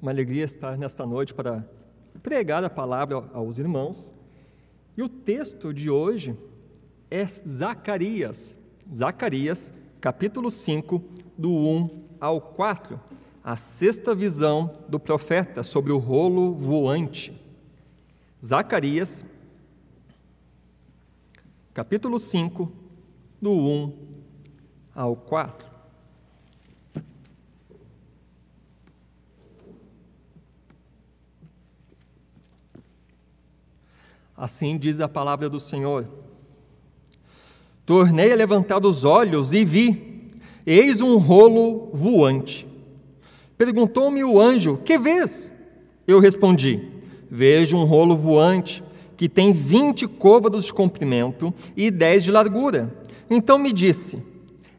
Uma alegria estar nesta noite para pregar a palavra aos irmãos. E o texto de hoje é Zacarias, Zacarias, capítulo 5, do 1 ao 4, a sexta visão do profeta sobre o rolo voante. Zacarias, capítulo 5, do 1 ao 4. Assim diz a palavra do Senhor. Tornei a levantar os olhos e vi, eis um rolo voante. Perguntou-me o anjo: Que vês? Eu respondi: Vejo um rolo voante que tem vinte côvados de comprimento e dez de largura. Então me disse: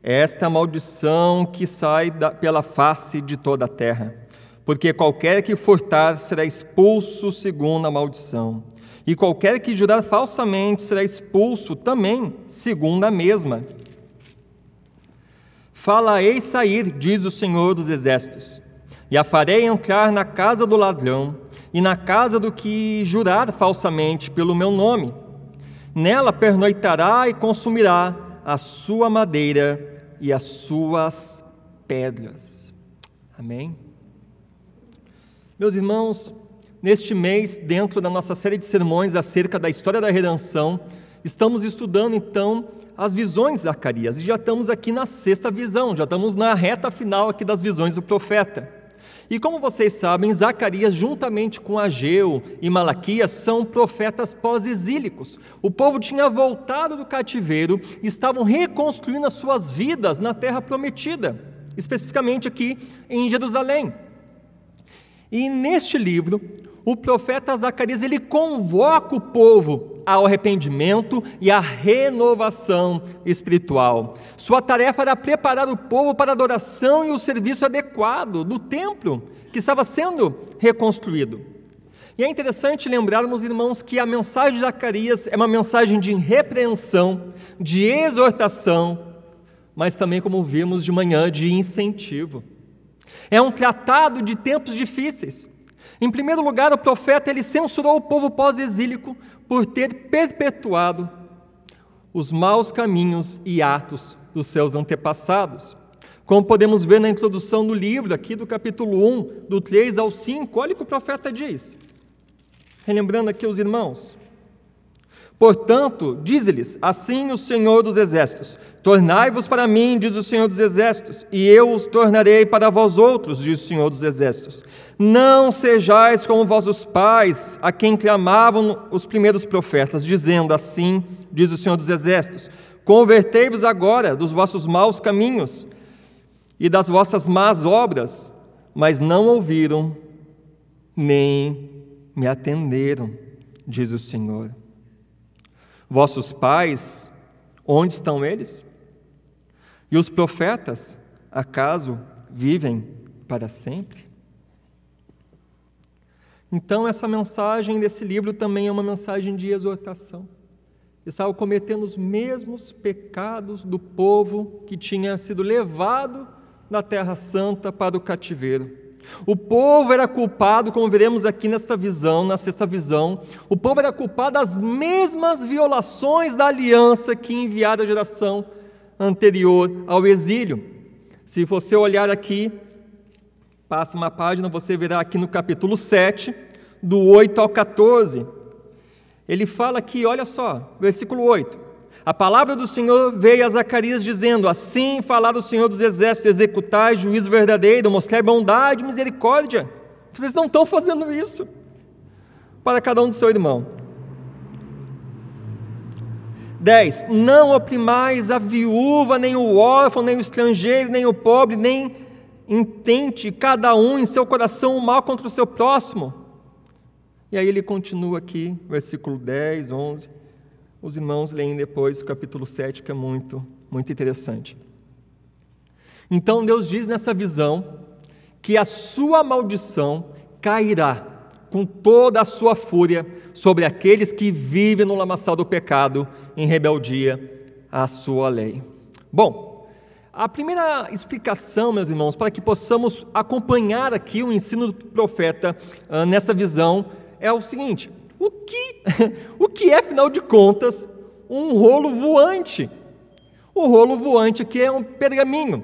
Esta maldição que sai da, pela face de toda a terra, porque qualquer que furtar será expulso segundo a maldição e qualquer que jurar falsamente será expulso também, segundo a mesma. Fala-ei sair, diz o Senhor dos Exércitos, e a farei entrar na casa do ladrão e na casa do que jurar falsamente pelo meu nome. Nela pernoitará e consumirá a sua madeira e as suas pedras. Amém? Meus irmãos, Neste mês, dentro da nossa série de sermões acerca da história da redenção, estamos estudando então as visões de Zacarias e já estamos aqui na sexta visão, já estamos na reta final aqui das visões do profeta. E como vocês sabem, Zacarias, juntamente com Ageu e Malaquias, são profetas pós-exílicos. O povo tinha voltado do cativeiro e estavam reconstruindo as suas vidas na terra prometida, especificamente aqui em Jerusalém. E neste livro, o profeta Zacarias ele convoca o povo ao arrependimento e à renovação espiritual. Sua tarefa era preparar o povo para a adoração e o serviço adequado do templo que estava sendo reconstruído. E é interessante lembrarmos, irmãos, que a mensagem de Zacarias é uma mensagem de repreensão, de exortação, mas também, como vimos de manhã, de incentivo. É um tratado de tempos difíceis. Em primeiro lugar, o profeta ele censurou o povo pós-exílico por ter perpetuado os maus caminhos e atos dos seus antepassados. Como podemos ver na introdução do livro, aqui do capítulo 1, do 3 ao 5, olha o que o profeta diz. Relembrando aqui os irmãos. Portanto, diz-lhes: Assim o Senhor dos Exércitos: Tornai-vos para mim, diz o Senhor dos Exércitos, e eu os tornarei para vós outros, diz o Senhor dos Exércitos. Não sejais como vossos pais, a quem clamavam os primeiros profetas, dizendo assim, diz o Senhor dos Exércitos: Convertei-vos agora dos vossos maus caminhos e das vossas más obras, mas não ouviram, nem me atenderam, diz o Senhor. Vossos pais, onde estão eles? E os profetas, acaso vivem para sempre? Então, essa mensagem desse livro também é uma mensagem de exortação. Estavam cometendo os mesmos pecados do povo que tinha sido levado da Terra Santa para o cativeiro. O povo era culpado, como veremos aqui nesta visão, na sexta visão, o povo era culpado das mesmas violações da aliança que enviara a geração anterior ao exílio. Se você olhar aqui, passa uma página, você verá aqui no capítulo 7, do 8 ao 14. Ele fala aqui, olha só, versículo 8. A palavra do Senhor veio a Zacarias dizendo: Assim falar o Senhor dos Exércitos, executai juízo verdadeiro, mostrai bondade e misericórdia. Vocês não estão fazendo isso para cada um do seu irmão. 10. Não oprimais a viúva, nem o órfão, nem o estrangeiro, nem o pobre, nem intente cada um em seu coração o mal contra o seu próximo. E aí ele continua aqui, versículo 10, 11. Os irmãos leem depois o capítulo 7, que é muito, muito interessante. Então Deus diz nessa visão que a sua maldição cairá com toda a sua fúria sobre aqueles que vivem no lamaçal do pecado em rebeldia à sua lei. Bom, A primeira explicação, meus irmãos, para que possamos acompanhar aqui o ensino do profeta uh, nessa visão é o seguinte: o que, o que é, afinal de contas, um rolo voante? O rolo voante aqui é um pergaminho.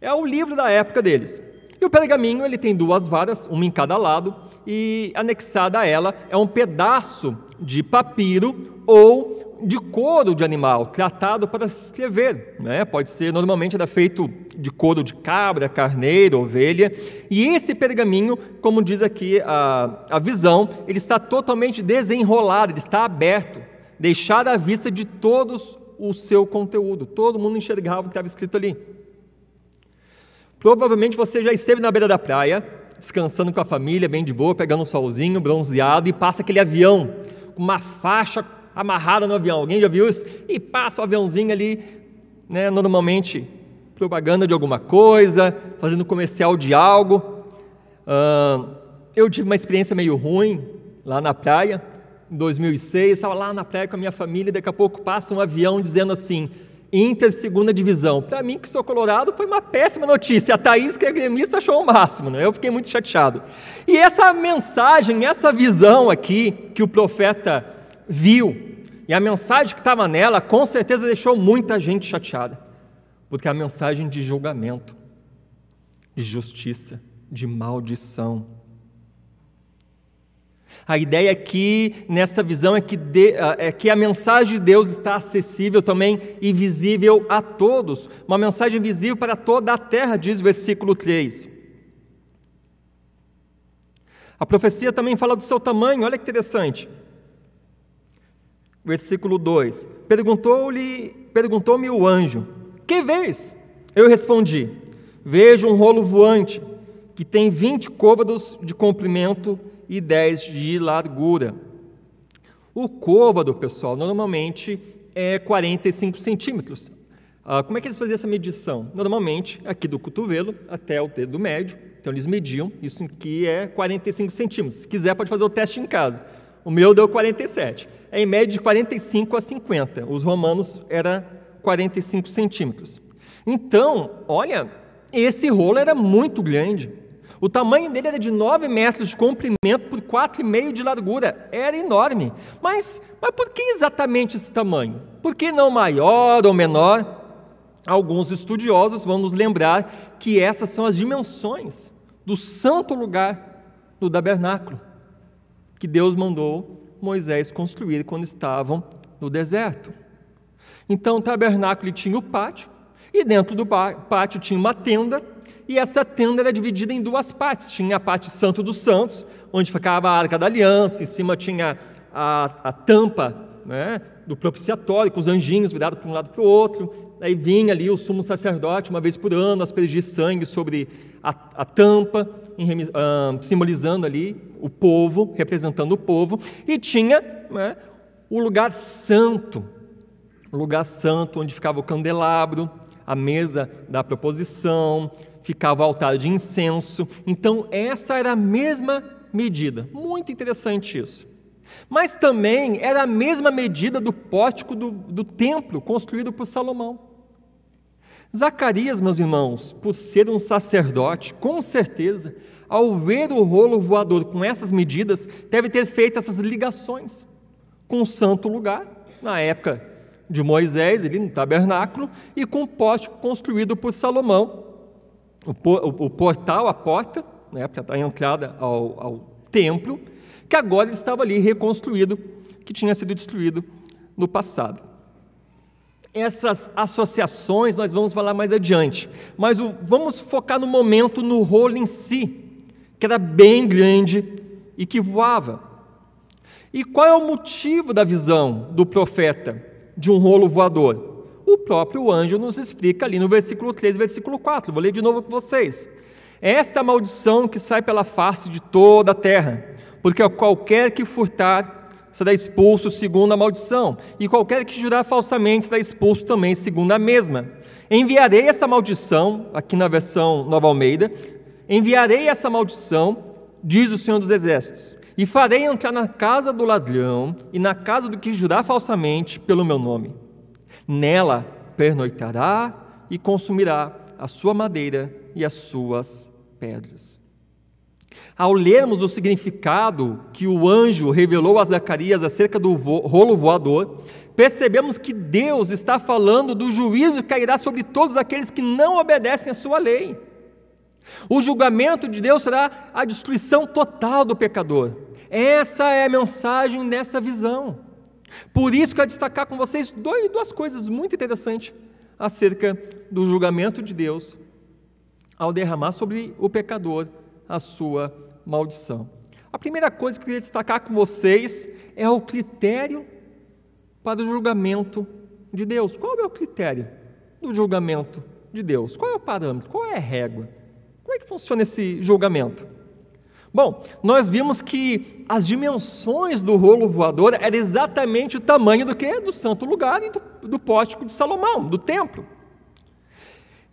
É o livro da época deles. E o pergaminho ele tem duas varas, uma em cada lado, e anexada a ela é um pedaço de papiro ou de couro de animal, tratado para escrever. Né? Pode ser, normalmente era feito de couro de cabra, carneiro, ovelha. E esse pergaminho, como diz aqui a, a visão, ele está totalmente desenrolado, ele está aberto, deixado à vista de todos o seu conteúdo. Todo mundo enxergava o que estava escrito ali. Provavelmente você já esteve na beira da praia, descansando com a família, bem de boa, pegando um solzinho, bronzeado, e passa aquele avião com uma faixa amarrada no avião. Alguém já viu isso? E passa o aviãozinho ali, né, normalmente propaganda de alguma coisa, fazendo comercial de algo. Uh, eu tive uma experiência meio ruim lá na praia, em 2006, estava lá na praia com a minha família, e daqui a pouco passa um avião dizendo assim: Inter segunda divisão. Para mim, que sou colorado, foi uma péssima notícia. A Thaís, que é gremista, achou o máximo. Né? Eu fiquei muito chateado. E essa mensagem, essa visão aqui que o profeta viu, e a mensagem que estava nela, com certeza deixou muita gente chateada. Porque é a mensagem de julgamento, de justiça, de maldição. A ideia aqui, nesta visão, é que, de, é que a mensagem de Deus está acessível também e visível a todos. Uma mensagem visível para toda a terra, diz o versículo 3. A profecia também fala do seu tamanho, olha que interessante. Versículo 2: Perguntou-lhe, perguntou-me o anjo: Que vês? Eu respondi: Vejo um rolo voante que tem vinte côvados de comprimento e 10 de largura. O côvado, pessoal, normalmente é 45 centímetros. Ah, como é que eles faziam essa medição? Normalmente, aqui do cotovelo até o dedo médio, então eles mediam, isso aqui é 45 centímetros. Se quiser, pode fazer o teste em casa. O meu deu 47. É em média de 45 a 50. Os romanos era 45 centímetros. Então, olha, esse rolo era muito grande. O tamanho dele era de 9 metros de comprimento por 4,5 de largura. Era enorme. Mas, mas por que exatamente esse tamanho? Por que não maior ou menor? Alguns estudiosos vão nos lembrar que essas são as dimensões do santo lugar do tabernáculo que Deus mandou Moisés construir quando estavam no deserto. Então o tabernáculo tinha o pátio, e dentro do pátio tinha uma tenda e essa tenda era dividida em duas partes. Tinha a parte Santo dos Santos, onde ficava a Arca da Aliança, em cima tinha a, a tampa né, do propiciatório, com os anjinhos virados para um lado para o outro. Aí vinha ali o sumo sacerdote, uma vez por ano, aspergir sangue sobre a, a tampa, simbolizando ali o povo, representando o povo. E tinha né, o lugar santo, o lugar santo onde ficava o candelabro, a mesa da proposição, ficava o altar de incenso. Então, essa era a mesma medida. Muito interessante isso. Mas também era a mesma medida do pórtico do, do templo construído por Salomão. Zacarias, meus irmãos, por ser um sacerdote, com certeza, ao ver o rolo voador com essas medidas, deve ter feito essas ligações com o santo lugar, na época de Moisés, ali no tabernáculo, e com o pórtico construído por Salomão, o, portal, a porta, né, a entrada ao, ao templo, que agora estava ali reconstruído, que tinha sido destruído no passado. Essas associações nós vamos falar mais adiante, mas o, vamos focar no momento no rolo em si, que era bem grande e que voava. E qual é o motivo da visão do profeta de um rolo voador? o próprio anjo nos explica ali no versículo 3 versículo 4. Vou ler de novo com vocês. Esta maldição que sai pela face de toda a terra, porque qualquer que furtar será expulso segundo a maldição, e qualquer que jurar falsamente será expulso também segundo a mesma. Enviarei essa maldição, aqui na versão Nova Almeida, enviarei essa maldição, diz o Senhor dos Exércitos, e farei entrar na casa do ladrão e na casa do que jurar falsamente pelo meu nome Nela pernoitará e consumirá a sua madeira e as suas pedras. Ao lermos o significado que o anjo revelou a Zacarias acerca do rolo voador, percebemos que Deus está falando do juízo que cairá sobre todos aqueles que não obedecem à sua lei. O julgamento de Deus será a destruição total do pecador. Essa é a mensagem dessa visão. Por isso, quero destacar com vocês duas coisas muito interessantes acerca do julgamento de Deus ao derramar sobre o pecador a sua maldição. A primeira coisa que eu queria destacar com vocês é o critério para o julgamento de Deus. Qual é o critério do julgamento de Deus? Qual é o parâmetro? Qual é a régua? Como é que funciona esse julgamento? Bom, nós vimos que as dimensões do rolo voador eram exatamente o tamanho do que? Do santo lugar e do, do pórtico de Salomão, do templo.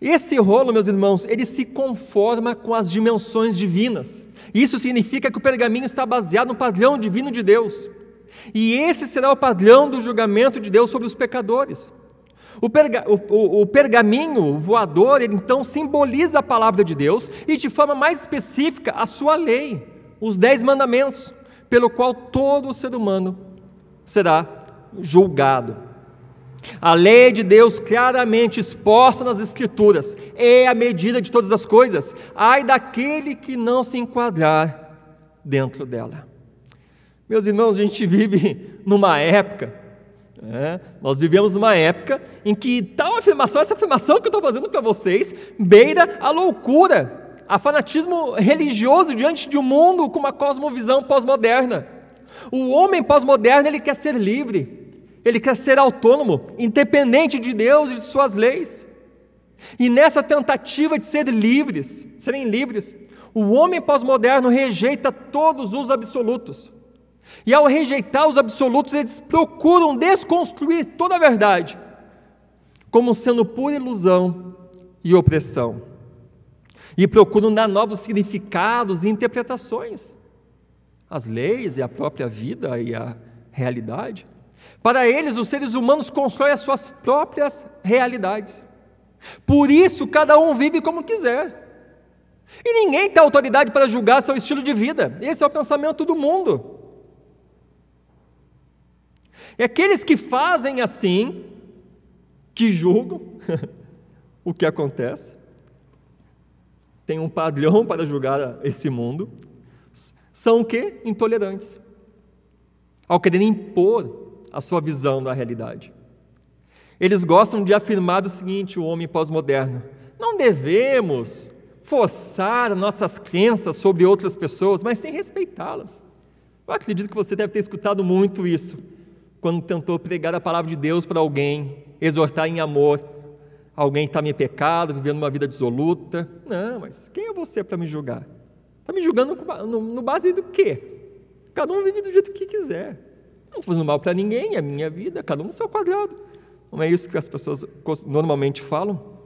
Esse rolo, meus irmãos, ele se conforma com as dimensões divinas. Isso significa que o pergaminho está baseado no padrão divino de Deus. E esse será o padrão do julgamento de Deus sobre os pecadores. O, perga, o, o, pergaminho voador, ele então simboliza a palavra de Deus e, de forma mais específica, a sua lei, os dez mandamentos, pelo qual todo ser humano será julgado. A lei de Deus, claramente exposta nas Escrituras, é a medida de todas as coisas. Ai daquele que não se enquadrar dentro dela. Meus irmãos, a gente vive numa época é, nós vivemos numa época em que tal afirmação, essa afirmação que eu estou fazendo para vocês, beira a loucura, a fanatismo religioso diante de um mundo com uma cosmovisão pós-moderna. O homem pós-moderno ele quer ser livre, ele quer ser autônomo, independente de Deus e de suas leis. E nessa tentativa de ser livres, serem livres, o homem pós-moderno rejeita todos os absolutos. E ao rejeitar os absolutos, eles procuram desconstruir toda a verdade, como sendo pura ilusão e opressão. E procuram dar novos significados e interpretações às leis e à própria vida e à realidade. Para eles, os seres humanos constroem as suas próprias realidades. Por isso, cada um vive como quiser. E ninguém tem autoridade para julgar seu estilo de vida. Esse é o pensamento do mundo. E aqueles que fazem assim, que julgam o que acontece, tem um padrão para julgar esse mundo, são o que? Intolerantes. Ao querer impor a sua visão da realidade. Eles gostam de afirmar o seguinte, o homem pós-moderno: não devemos forçar nossas crenças sobre outras pessoas, mas sem respeitá-las. Eu acredito que você deve ter escutado muito isso quando tentou pregar a palavra de Deus para alguém, exortar em amor, alguém está em pecado, vivendo uma vida dissoluta. Não, mas quem é você para me julgar? Está me julgando no, base do quê? Cada um vive do jeito que quiser. Não estou fazendo mal para ninguém, é minha vida, cada um no seu quadrado. Não é isso que as pessoas normalmente falam?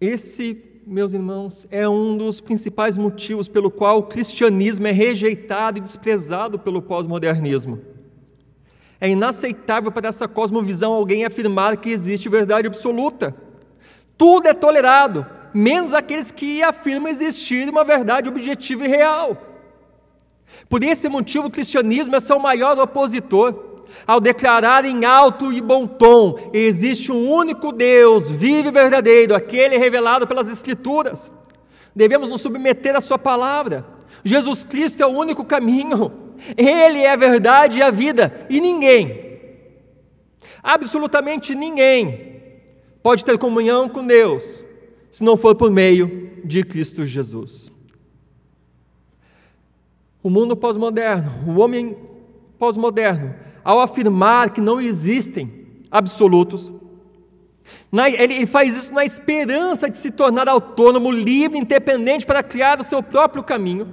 Esse, meus irmãos, é um dos principais motivos pelo qual o cristianismo é rejeitado e desprezado pelo pós-modernismo. É inaceitável para essa cosmovisão alguém afirmar que existe verdade absoluta. Tudo é tolerado, menos aqueles que afirmam existir uma verdade objetiva e real. Por esse motivo, o cristianismo é seu maior opositor. Ao declarar em alto e bom tom: existe um único Deus, vivo e verdadeiro, aquele revelado pelas Escrituras. Devemos nos submeter à Sua palavra. Jesus Cristo é o único caminho. Ele é a verdade e a vida, e ninguém, absolutamente ninguém, pode ter comunhão com Deus se não for por meio de Cristo Jesus. O mundo pós-moderno, o homem pós-moderno, ao afirmar que não existem absolutos, ele faz isso na esperança de se tornar autônomo, livre, independente para criar o seu próprio caminho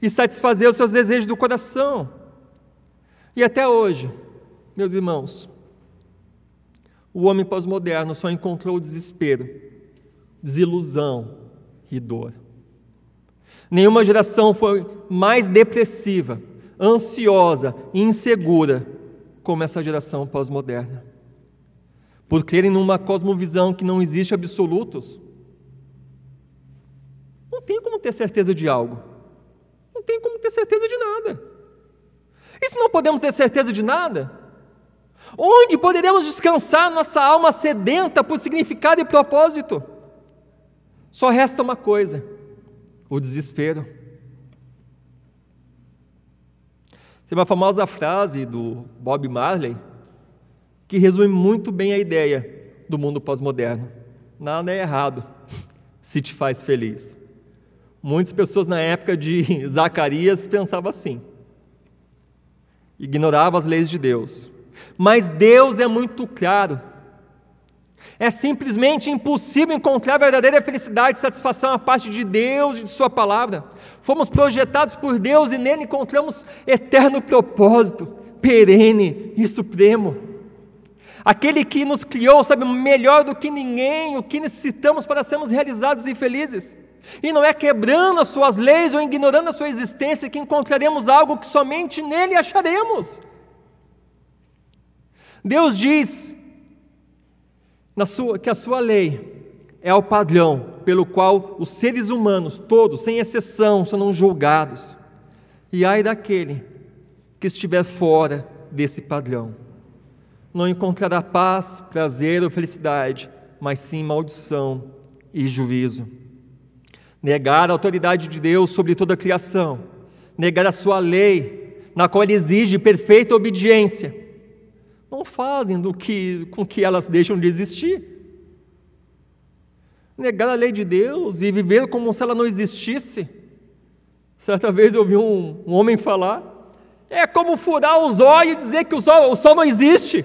e satisfazer os seus desejos do coração. E até hoje, meus irmãos, o homem pós-moderno só encontrou desespero, desilusão e dor. Nenhuma geração foi mais depressiva, ansiosa e insegura como essa geração pós-moderna. por crerem numa cosmovisão que não existe absolutos. Não tem como ter certeza de algo. Não tem como ter certeza de nada. E se não podemos ter certeza de nada, onde poderemos descansar nossa alma sedenta por significado e propósito? Só resta uma coisa: o desespero. Tem uma famosa frase do Bob Marley que resume muito bem a ideia do mundo pós-moderno. Nada é errado se te faz feliz. Muitas pessoas na época de Zacarias pensavam assim ignorava as leis de Deus. Mas Deus é muito claro. É simplesmente impossível encontrar verdadeira felicidade e satisfação a parte de Deus e de Sua palavra. Fomos projetados por Deus e nele encontramos eterno propósito, perene e supremo. Aquele que nos criou sabe melhor do que ninguém o que necessitamos para sermos realizados e felizes. E não é quebrando as suas leis ou ignorando a sua existência que encontraremos algo que somente nele acharemos. Deus diz sua, que a sua lei é o padrão pelo qual os seres humanos, todos, sem exceção, serão julgados. E ai daquele que estiver fora desse padrão. Não encontrará paz, prazer ou felicidade, mas sim maldição e juízo negar a autoridade de Deus sobre toda a criação, negar a sua lei, na qual ele exige perfeita obediência, não fazem do que com que elas deixam de existir. Negar a lei de Deus e viver como se ela não existisse. Certa vez eu ouvi um, um homem falar: é como furar os olhos e dizer que o sol, o sol não existe.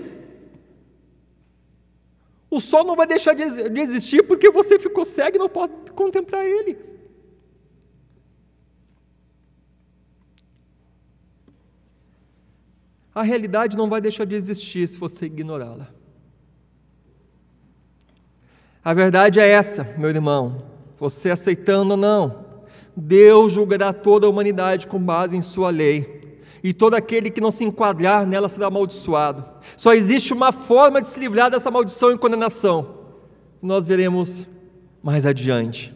O sol não vai deixar de existir porque você ficou cego e não pode contemplar ele. A realidade não vai deixar de existir se você ignorá-la. A verdade é essa, meu irmão, você aceitando ou não, Deus julgará toda a humanidade com base em Sua lei e todo aquele que não se enquadrar nela será amaldiçoado. Só existe uma forma de se livrar dessa maldição e condenação. Nós veremos mais adiante.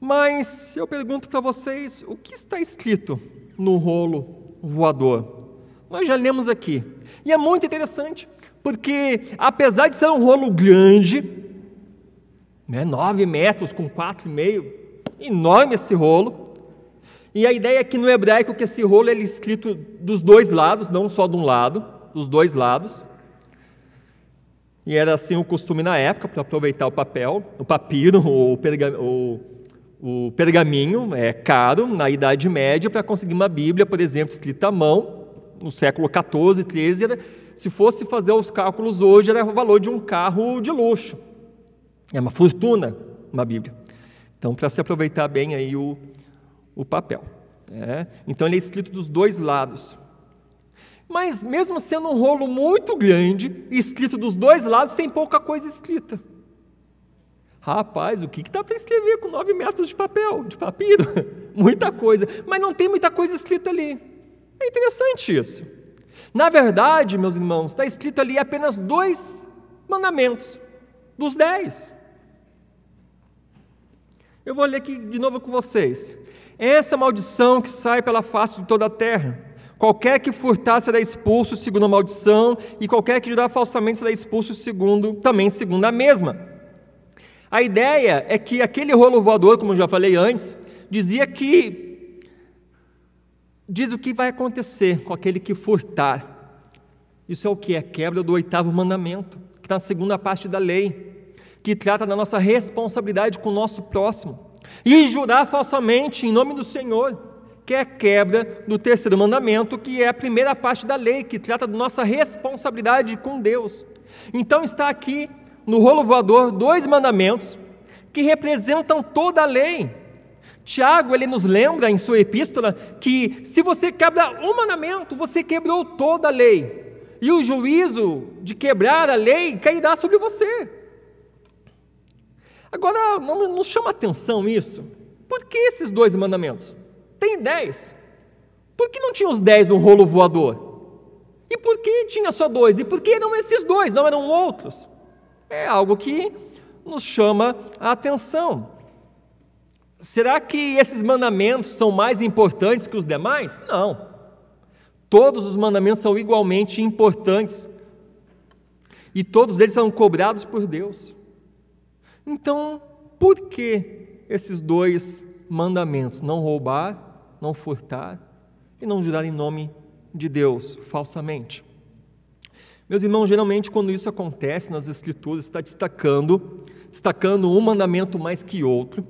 Mas eu pergunto para vocês: o que está escrito no rolo voador? Nós já lemos aqui. E é muito interessante, porque apesar de ser um rolo grande, né, nove metros com quatro e meio, enorme esse rolo, e a ideia é que no hebraico que esse rolo é escrito dos dois lados, não só de um lado, dos dois lados. E era assim o costume na época para aproveitar o papel, o papiro, o, perga, o, o pergaminho é caro na Idade Média para conseguir uma Bíblia, por exemplo, escrita à mão no século 14, 13, era, se fosse fazer os cálculos hoje era o valor de um carro de luxo. É uma fortuna uma Bíblia. Então, para se aproveitar bem aí o, o papel. É? Então ele é escrito dos dois lados. Mas mesmo sendo um rolo muito grande, escrito dos dois lados, tem pouca coisa escrita. Rapaz, o que, dá para escrever com nove metros de papel, de papiro? muita coisa. Mas não tem muita coisa escrita ali. É interessante isso. Na verdade, meus irmãos, está escrito ali apenas dois mandamentos dos dez. Eu vou ler aqui de novo com vocês. Essa maldição que sai pela face de toda a terra. Qualquer que furtar será expulso segundo a maldição, e qualquer que jurar falsamente será expulso segundo, também segundo a mesma. A ideia é que aquele rolo voador, como eu já falei antes, dizia que diz o que vai acontecer com aquele que furtar. Isso é o que? É quebra do oitavo mandamento, que está na segunda parte da lei, que trata da nossa responsabilidade com o nosso próximo. E jurar falsamente em nome do Senhor, que é quebra do terceiro mandamento, que é a primeira parte da lei, que trata da nossa responsabilidade com Deus. Então está aqui no rolo voador dois mandamentos que representam toda a lei. Tiago, ele nos lembra em sua epístola que se você quebra um mandamento, você quebrou toda a lei. E o juízo de quebrar a lei cairá sobre você. Agora, não nos chama atenção isso? Por que esses dois mandamentos? Tem dez. Por que não tinha os dez no rolo voador? E por que tinha só dois? E por que eram esses dois, não eram outros? É algo que nos chama a atenção. Será que esses mandamentos são mais importantes que os demais? Não. Todos os mandamentos são igualmente importantes. E todos eles são cobrados por Deus. Então, por que esses dois mandamentos? Não roubar, não furtar e não jurar em nome de Deus falsamente. Meus irmãos, geralmente quando isso acontece nas Escrituras, está destacando, destacando um mandamento mais que outro,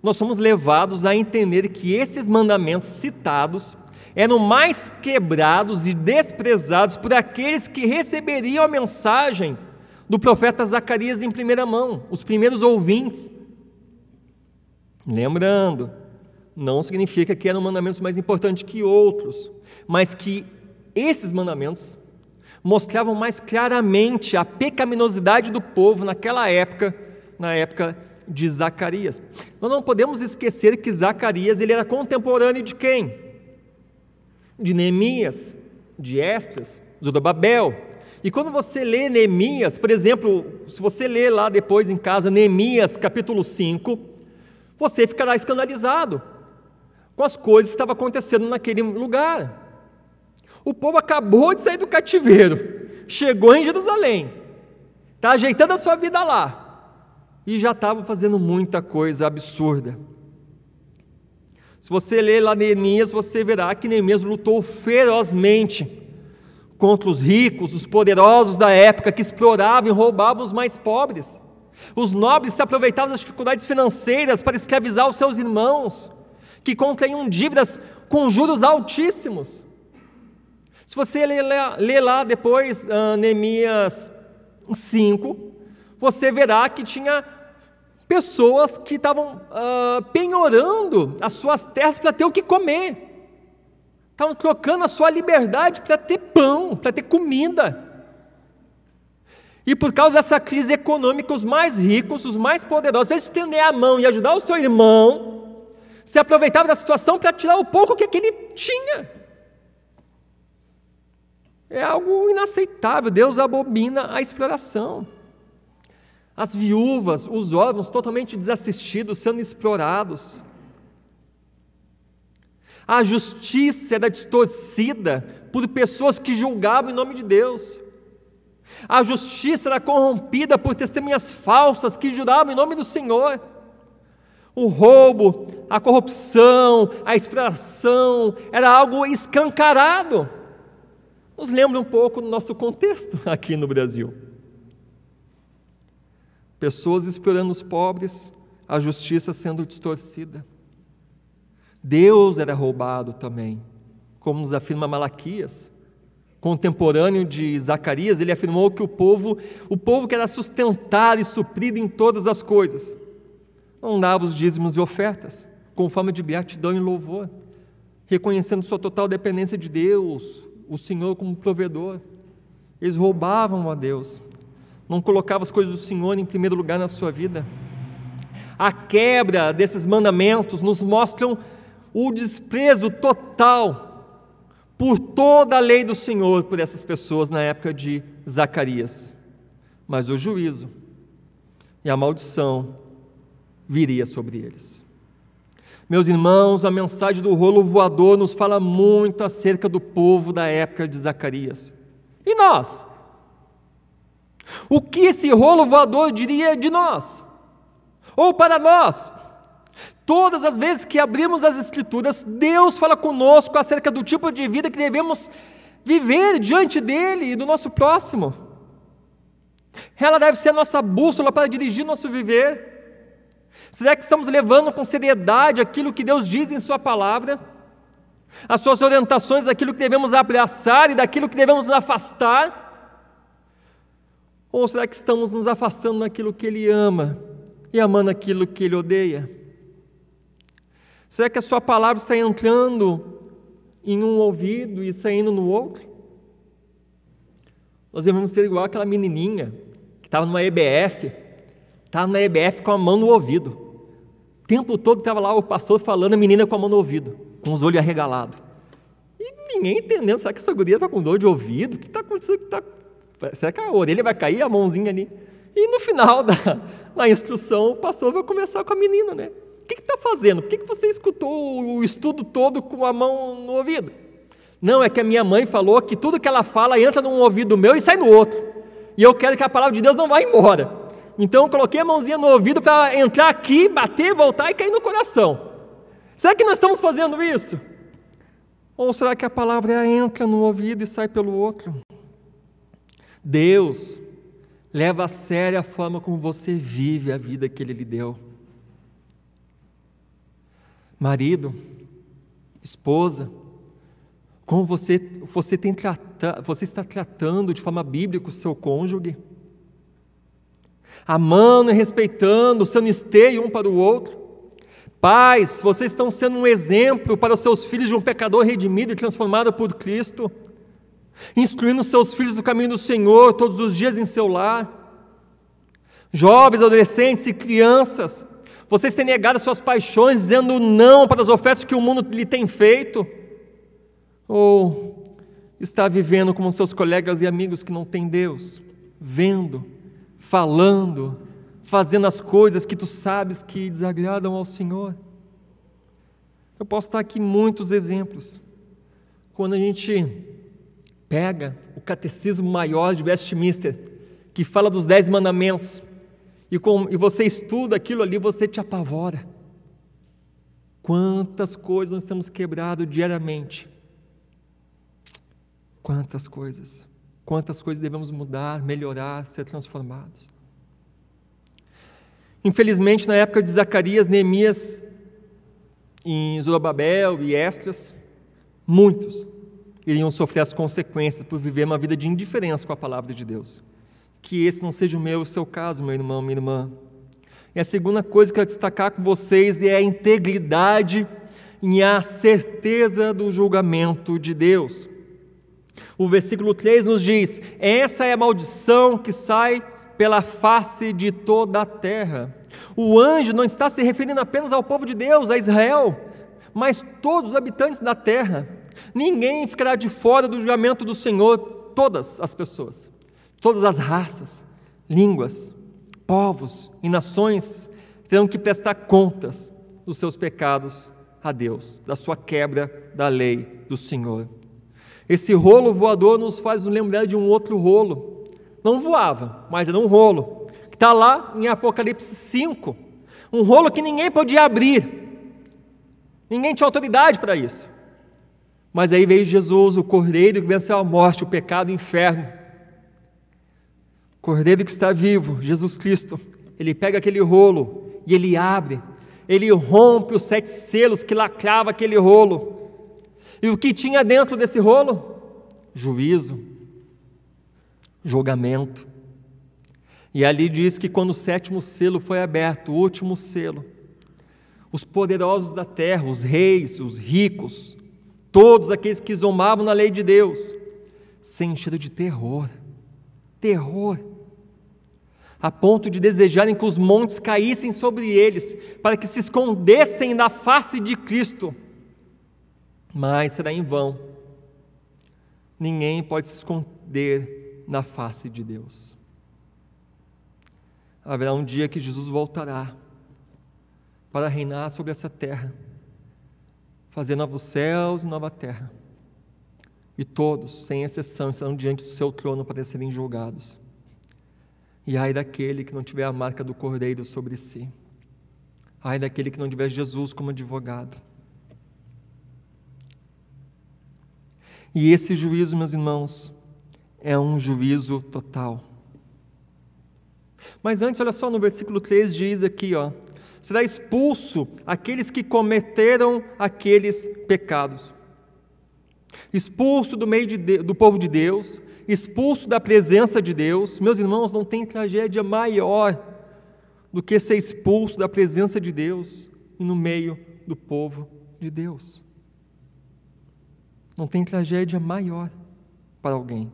nós somos levados a entender que esses mandamentos citados eram mais quebrados e desprezados por aqueles que receberiam a mensagem do profeta Zacarias em primeira mão, os primeiros ouvintes. Lembrando, não significa que eram mandamentos mais importantes que outros, mas que esses mandamentos mostravam mais claramente a pecaminosidade do povo naquela época, na época de Zacarias. Nós não podemos esquecer que Zacarias ele era contemporâneo de quem? De Neemias, de Esdras, Zorobabel. E quando você lê Neemias, por exemplo, se você lê lá depois em casa Neemias capítulo 5, você ficará escandalizado com as coisas que estavam acontecendo naquele lugar. O povo acabou de sair do cativeiro, chegou em Jerusalém, está ajeitando a sua vida lá e já estava fazendo muita coisa absurda. Se você ler lá Neemias, você verá que Neemias lutou ferozmente contra os ricos, os poderosos da época que exploravam e roubavam os mais pobres. Os nobres se aproveitavam das dificuldades financeiras para escravizar os seus irmãos, que contraíam dívidas com juros altíssimos. Se você ler, lá depois uh, Neemias 5, você verá que tinha pessoas que estavam uh, penhorando as suas terras para ter o que comer. Estavam trocando a sua liberdade para ter pão, para ter comida. E por causa dessa crise econômica, os mais ricos, os mais poderosos, eles estender a mão e ajudar o seu irmão, se aproveitavam da situação para tirar o pouco que aquele tinha. É algo inaceitável. Deus abomina a exploração. As viúvas, os órfãos totalmente desassistidos, sendo explorados. A justiça era distorcida por pessoas que julgavam em nome de Deus. A justiça era corrompida por testemunhas falsas que juravam em nome do Senhor. O roubo, a corrupção, a exploração era algo escancarado nos lembra um pouco do nosso contexto aqui no Brasil. Pessoas explorando os pobres, a justiça sendo distorcida. Deus era roubado também, como nos afirma Malaquias. Contemporâneo de Zacarias, ele afirmou que o povo, o povo que era sustentado e suprido em todas as coisas, não dava os dízimos e ofertas, com forma de gratidão e louvor, reconhecendo sua total dependência de Deus, o Senhor como provedor. Eles roubavam a Deus, não colocavam as coisas do Senhor em primeiro lugar na sua vida. A quebra desses mandamentos nos mostram o desprezo total por toda a lei do Senhor por essas pessoas na época de Zacarias. Mas o juízo e a maldição viria sobre eles. Meus irmãos, a mensagem do rolo voador nos fala muito acerca do povo da época de Zacarias. E nós? O que esse rolo voador diria de nós? Ou para nós? Todas as vezes que abrimos as Escrituras, Deus fala conosco acerca do tipo de vida que devemos viver diante dEle e do nosso próximo. Ela deve ser a nossa bússola para dirigir nosso viver. Será que estamos levando com seriedade aquilo que Deus diz em Sua palavra? As suas orientações daquilo que devemos abraçar e daquilo que devemos nos afastar? Ou será que estamos nos afastando daquilo que Ele ama e amando aquilo que Ele odeia? Será que a Sua palavra está entrando em um ouvido e saindo no outro? Nós devemos ser igual aquela menininha que estava numa EBF, estava na EBF com a mão no ouvido. O tempo todo estava lá o pastor falando, a menina com a mão no ouvido, com os olhos arregalados. E ninguém entendendo. Será que essa guria está com dor de ouvido? O que está acontecendo? Que tá... Será que a orelha vai cair, a mãozinha ali? E no final da, da instrução, o pastor vai conversar com a menina, né? O que está fazendo? Por que, que você escutou o estudo todo com a mão no ouvido? Não, é que a minha mãe falou que tudo que ela fala entra num ouvido meu e sai no outro. E eu quero que a palavra de Deus não vá embora. Então eu coloquei a mãozinha no ouvido para entrar aqui, bater, voltar e cair no coração. Será que nós estamos fazendo isso? Ou será que a palavra entra no ouvido e sai pelo outro? Deus leva a sério a forma como você vive a vida que Ele lhe deu. Marido, esposa, como você, você, tem você está tratando de forma bíblica o seu cônjuge? Amando e respeitando, sendo esteio um para o outro? Pais, vocês estão sendo um exemplo para os seus filhos de um pecador redimido e transformado por Cristo, instruindo seus filhos no caminho do Senhor todos os dias em seu lar. Jovens, adolescentes e crianças, vocês têm negado suas paixões, dizendo não para as ofertas que o mundo lhe tem feito? Ou está vivendo como seus colegas e amigos que não têm Deus, vendo, falando, fazendo as coisas que tu sabes que desagradam ao Senhor. Eu posso estar aqui muitos exemplos. Quando a gente pega o catecismo maior de Westminster, que fala dos dez mandamentos, e, com, e você estuda aquilo ali, você te apavora. Quantas coisas nós temos quebrado diariamente. Quantas coisas. Quantas coisas devemos mudar, melhorar, ser transformados. Infelizmente, na época de Zacarias, Neemias, em Zorobabel e Esdras, muitos iriam sofrer as consequências por viver uma vida de indiferença com a palavra de Deus. Que esse não seja o meu o seu caso, meu irmão, minha irmã. E a segunda coisa que eu quero destacar com vocês é a integridade e a certeza do julgamento de Deus. O versículo 3 nos diz: Essa é a maldição que sai pela face de toda a terra. O anjo não está se referindo apenas ao povo de Deus, a Israel, mas todos os habitantes da terra. Ninguém ficará de fora do julgamento do Senhor, todas as pessoas, todas as raças, línguas, povos e nações terão que prestar contas dos seus pecados a Deus, da sua quebra da lei do Senhor. Esse rolo voador nos faz lembrar de um outro rolo não voava, mas era um rolo, que está lá em Apocalipse 5. Um rolo que ninguém podia abrir, ninguém tinha autoridade para isso. Mas aí veio Jesus, o Cordeiro que venceu a morte, o pecado e o inferno. Cordeiro que está vivo, Jesus Cristo, ele pega aquele rolo e ele abre, ele rompe os sete selos que lacrava aquele rolo. E o que tinha dentro desse rolo? Juízo, julgamento. E ali diz que quando o sétimo selo foi aberto, o último selo, os poderosos da terra, os reis, os ricos, todos aqueles que zombavam na lei de Deus, se encheram de terror, terror, a ponto de desejarem que os montes caíssem sobre eles, para que se escondessem da face de Cristo. Mas será em vão. Ninguém pode se esconder na face de Deus. Haverá um dia que Jesus voltará para reinar sobre essa terra, fazer novos céus e nova terra. E todos, sem exceção, estarão diante do seu trono para serem julgados. E ai daquele que não tiver a marca do cordeiro sobre si. Ai daquele que não tiver Jesus como advogado. E esse juízo, meus irmãos, é um juízo total. Mas antes, olha só, no versículo 3 diz aqui, ó, será expulso aqueles que cometeram aqueles pecados. Expulso do meio de, do povo de Deus, expulso da presença de Deus. Meus irmãos, não tem tragédia maior do que ser expulso da presença de Deus e no meio do povo de Deus. Não tem tragédia maior para alguém.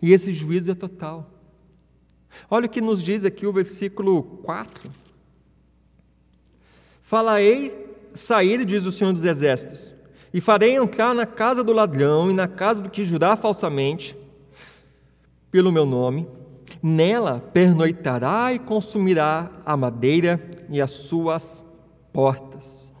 E esse juízo é total. Olha o que nos diz aqui o versículo 4. Falaei sair, diz o Senhor dos Exércitos, E farei entrar na casa do ladrão e na casa do que jurar falsamente pelo meu nome. Nela pernoitará e consumirá a madeira e as suas portas.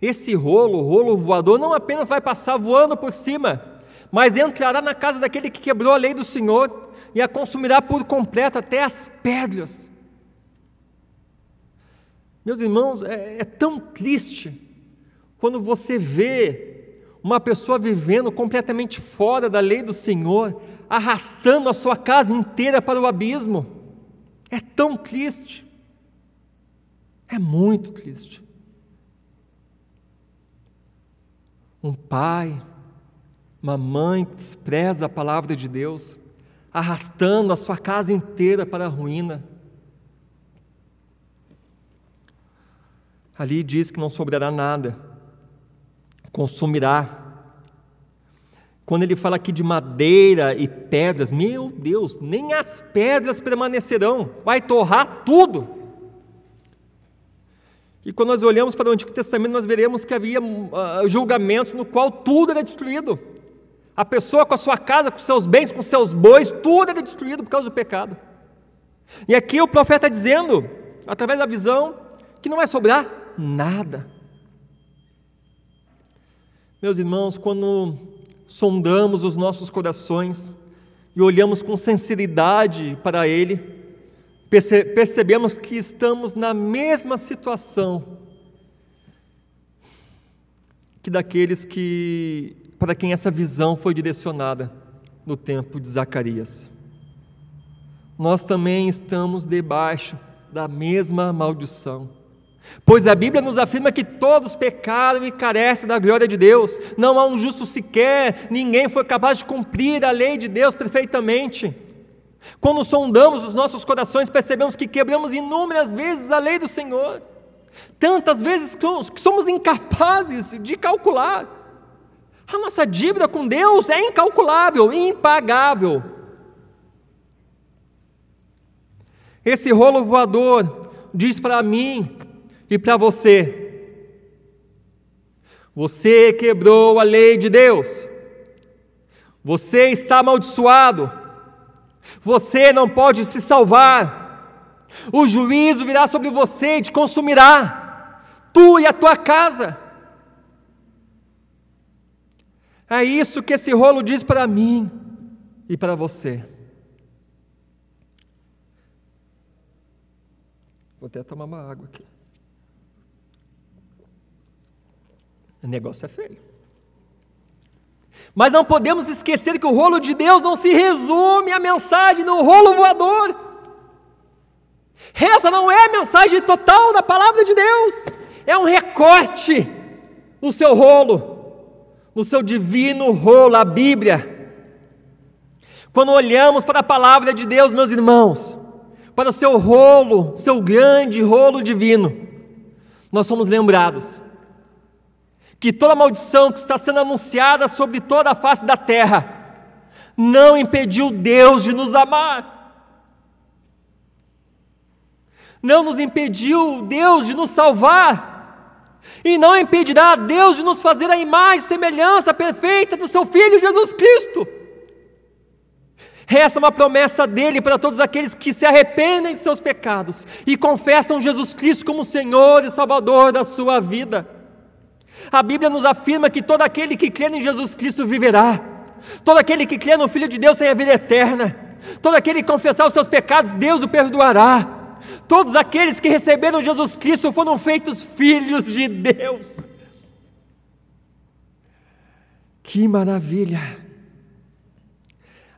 Esse rolo, rolo voador, não apenas vai passar voando por cima, mas entrará na casa daquele que quebrou a lei do Senhor e a consumirá por completo até as pedras. Meus irmãos, é, é tão triste quando você vê uma pessoa vivendo completamente fora da lei do Senhor, arrastando a sua casa inteira para o abismo. É tão triste. É muito triste. Um pai, uma mãe que despreza a palavra de Deus, arrastando a sua casa inteira para a ruína. Ali diz que não sobrará nada, consumirá. Quando ele fala aqui de madeira e pedras, meu Deus, nem as pedras permanecerão, vai torrar tudo. E quando nós olhamos para o Antigo Testamento, nós veremos que havia uh, julgamentos no qual tudo era destruído. A pessoa com a sua casa, com seus bens, com seus bois, tudo era destruído por causa do pecado. E aqui o profeta dizendo, através da visão, que não vai sobrar nada. Meus irmãos, quando sondamos os nossos corações e olhamos com sinceridade para Ele, percebemos que estamos na mesma situação que daqueles que para quem essa visão foi direcionada no tempo de Zacarias. Nós também estamos debaixo da mesma maldição. Pois a Bíblia nos afirma que todos pecaram e carecem da glória de Deus. Não há um justo sequer, ninguém foi capaz de cumprir a lei de Deus perfeitamente. Quando sondamos os nossos corações, percebemos que quebramos inúmeras vezes a lei do Senhor. Tantas vezes que somos incapazes de calcular. A nossa dívida com Deus é incalculável, impagável. Esse rolo voador diz para mim e para você: você quebrou a lei de Deus, você está amaldiçoado, você não pode se salvar, o juízo virá sobre você e te consumirá, tu e a tua casa. É isso que esse rolo diz para mim e para você. Vou até tomar uma água aqui. O negócio é feio. Mas não podemos esquecer que o rolo de Deus não se resume à mensagem do rolo voador. Essa não é a mensagem total da palavra de Deus, é um recorte do seu rolo no seu divino rolo, a Bíblia. Quando olhamos para a palavra de Deus, meus irmãos, para o seu rolo, seu grande rolo divino, nós somos lembrados que toda maldição que está sendo anunciada sobre toda a face da terra não impediu Deus de nos amar. Não nos impediu Deus de nos salvar e não impedirá Deus de nos fazer a imagem e semelhança perfeita do seu Filho Jesus Cristo. Essa é uma promessa dele para todos aqueles que se arrependem de seus pecados e confessam Jesus Cristo como Senhor e Salvador da sua vida. A Bíblia nos afirma que todo aquele que crê em Jesus Cristo viverá, todo aquele que crê no Filho de Deus tem a vida eterna, todo aquele que confessar os seus pecados, Deus o perdoará. Todos aqueles que receberam Jesus Cristo foram feitos filhos de Deus. Que maravilha!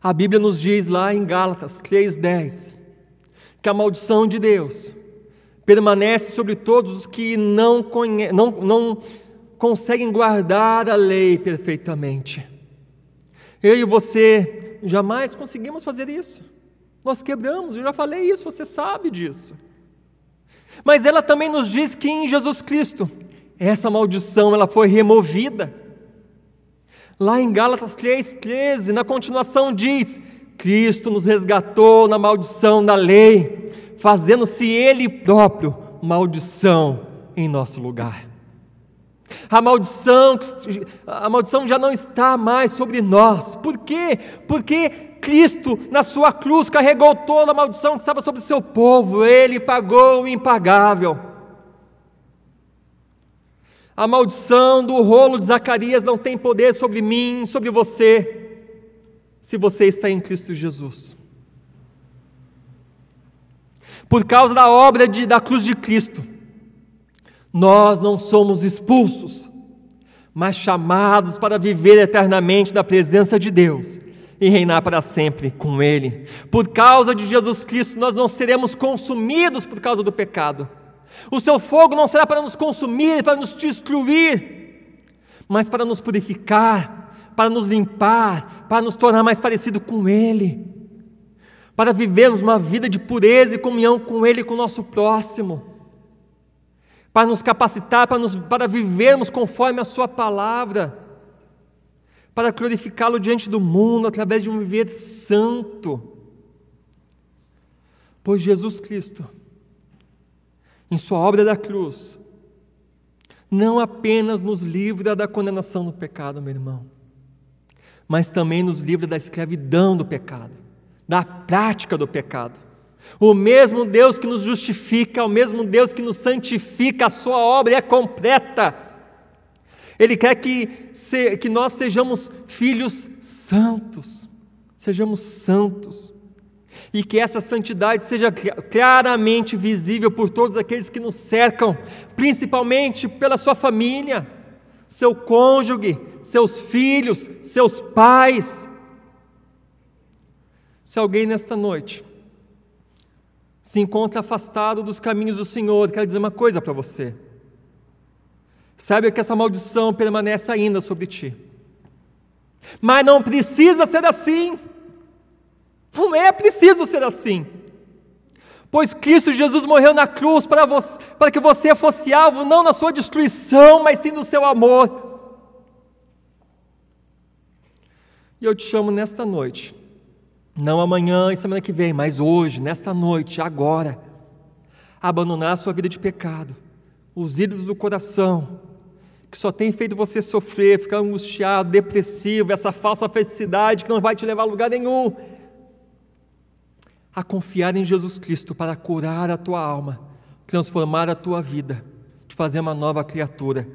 A Bíblia nos diz lá em Gálatas 3,10 que a maldição de Deus permanece sobre todos os que não, conhe... não, não conseguem guardar a lei perfeitamente. Eu e você jamais conseguimos fazer isso. Nós quebramos, eu já falei isso, você sabe disso. Mas ela também nos diz que em Jesus Cristo essa maldição ela foi removida. Lá em Gálatas 3:13, na continuação diz: Cristo nos resgatou na maldição da lei, fazendo-se ele próprio maldição em nosso lugar. A maldição, a maldição já não está mais sobre nós. Por quê? Porque Cristo, na sua cruz, carregou toda a maldição que estava sobre o seu povo. Ele pagou o impagável. A maldição do rolo de Zacarias não tem poder sobre mim, sobre você, se você está em Cristo Jesus. Por causa da obra de, da cruz de Cristo, nós não somos expulsos, mas chamados para viver eternamente na presença de Deus e reinar para sempre com Ele. Por causa de Jesus Cristo, nós não seremos consumidos por causa do pecado. O seu fogo não será para nos consumir, para nos destruir, mas para nos purificar, para nos limpar, para nos tornar mais parecido com Ele, para vivermos uma vida de pureza e comunhão com Ele e com o nosso próximo para nos capacitar, para, nos, para vivermos conforme a Sua palavra, para glorificá-lo diante do mundo através de um viver santo. Pois Jesus Cristo, em Sua obra da cruz, não apenas nos livra da condenação do pecado, meu irmão, mas também nos livra da escravidão do pecado, da prática do pecado. O mesmo Deus que nos justifica, o mesmo Deus que nos santifica, a sua obra é completa. Ele quer que, se, que nós sejamos filhos santos, sejamos santos, e que essa santidade seja claramente visível por todos aqueles que nos cercam, principalmente pela sua família, seu cônjuge, seus filhos, seus pais. Se alguém nesta noite se encontra afastado dos caminhos do Senhor, quero dizer uma coisa para você. Saiba que essa maldição permanece ainda sobre ti. Mas não precisa ser assim. Não é preciso ser assim. Pois Cristo Jesus morreu na cruz para, você, para que você fosse alvo não na sua destruição, mas sim do seu amor. E eu te chamo nesta noite não amanhã e semana que vem, mas hoje, nesta noite, agora. Abandonar a sua vida de pecado, os ídolos do coração, que só tem feito você sofrer, ficar angustiado, depressivo, essa falsa felicidade que não vai te levar a lugar nenhum. A confiar em Jesus Cristo para curar a tua alma, transformar a tua vida, te fazer uma nova criatura.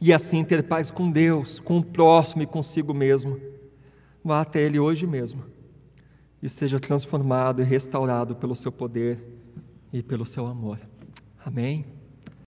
E assim ter paz com Deus, com o próximo e consigo mesmo. Vá até Ele hoje mesmo e seja transformado e restaurado pelo seu poder e pelo seu amor. Amém?